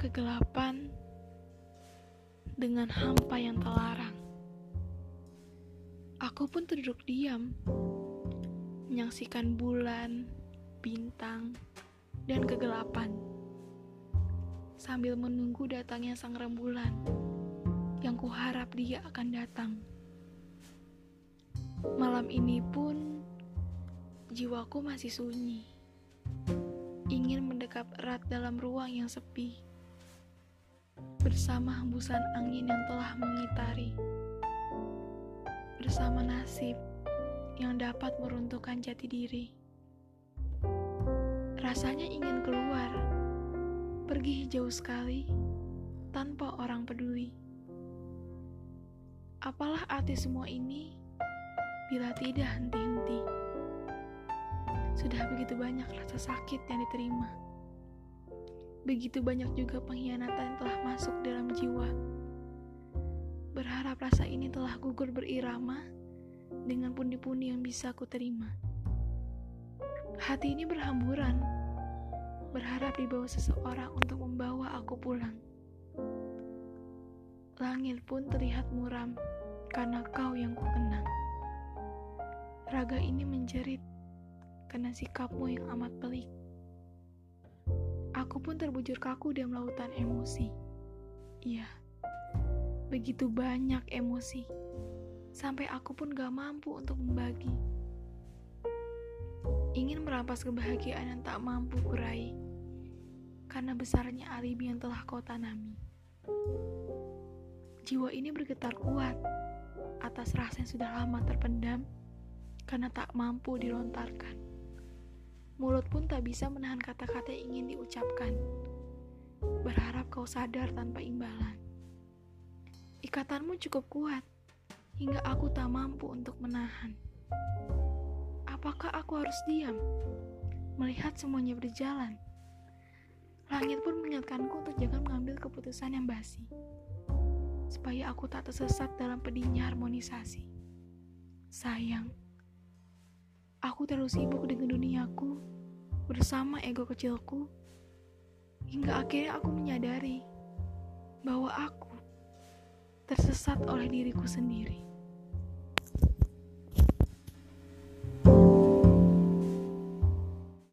kegelapan dengan hampa yang terlarang. Aku pun terduduk diam, menyaksikan bulan, bintang, dan kegelapan, sambil menunggu datangnya sang rembulan yang kuharap dia akan datang. Malam ini pun jiwaku masih sunyi, ingin mendekap erat dalam ruang yang sepi, bersama hembusan angin yang telah mengitari, bersama nasib yang dapat meruntuhkan jati diri. Rasanya ingin keluar, pergi jauh sekali tanpa orang peduli. Apalah arti semua ini? bila tidak henti-henti. Sudah begitu banyak rasa sakit yang diterima. Begitu banyak juga pengkhianatan yang telah masuk dalam jiwa. Berharap rasa ini telah gugur berirama dengan pundi-pundi yang bisa aku terima. Hati ini berhamburan, berharap dibawa seseorang untuk membawa aku pulang. Langit pun terlihat muram karena kau yang kukenang. Raga ini menjerit karena sikapmu yang amat pelik. Aku pun terbujur kaku dalam lautan emosi. Iya, begitu banyak emosi, sampai aku pun gak mampu untuk membagi. Ingin merampas kebahagiaan yang tak mampu kurai, karena besarnya alibi yang telah kau tanami. Jiwa ini bergetar kuat atas rasa yang sudah lama terpendam karena tak mampu dilontarkan. Mulut pun tak bisa menahan kata-kata yang ingin diucapkan. Berharap kau sadar tanpa imbalan. Ikatanmu cukup kuat hingga aku tak mampu untuk menahan. Apakah aku harus diam melihat semuanya berjalan? Langit pun mengingatkanku untuk jangan mengambil keputusan yang basi, supaya aku tak tersesat dalam pedihnya harmonisasi. Sayang, Aku terlalu sibuk dengan duniaku bersama ego kecilku hingga akhirnya aku menyadari bahwa aku tersesat oleh diriku sendiri.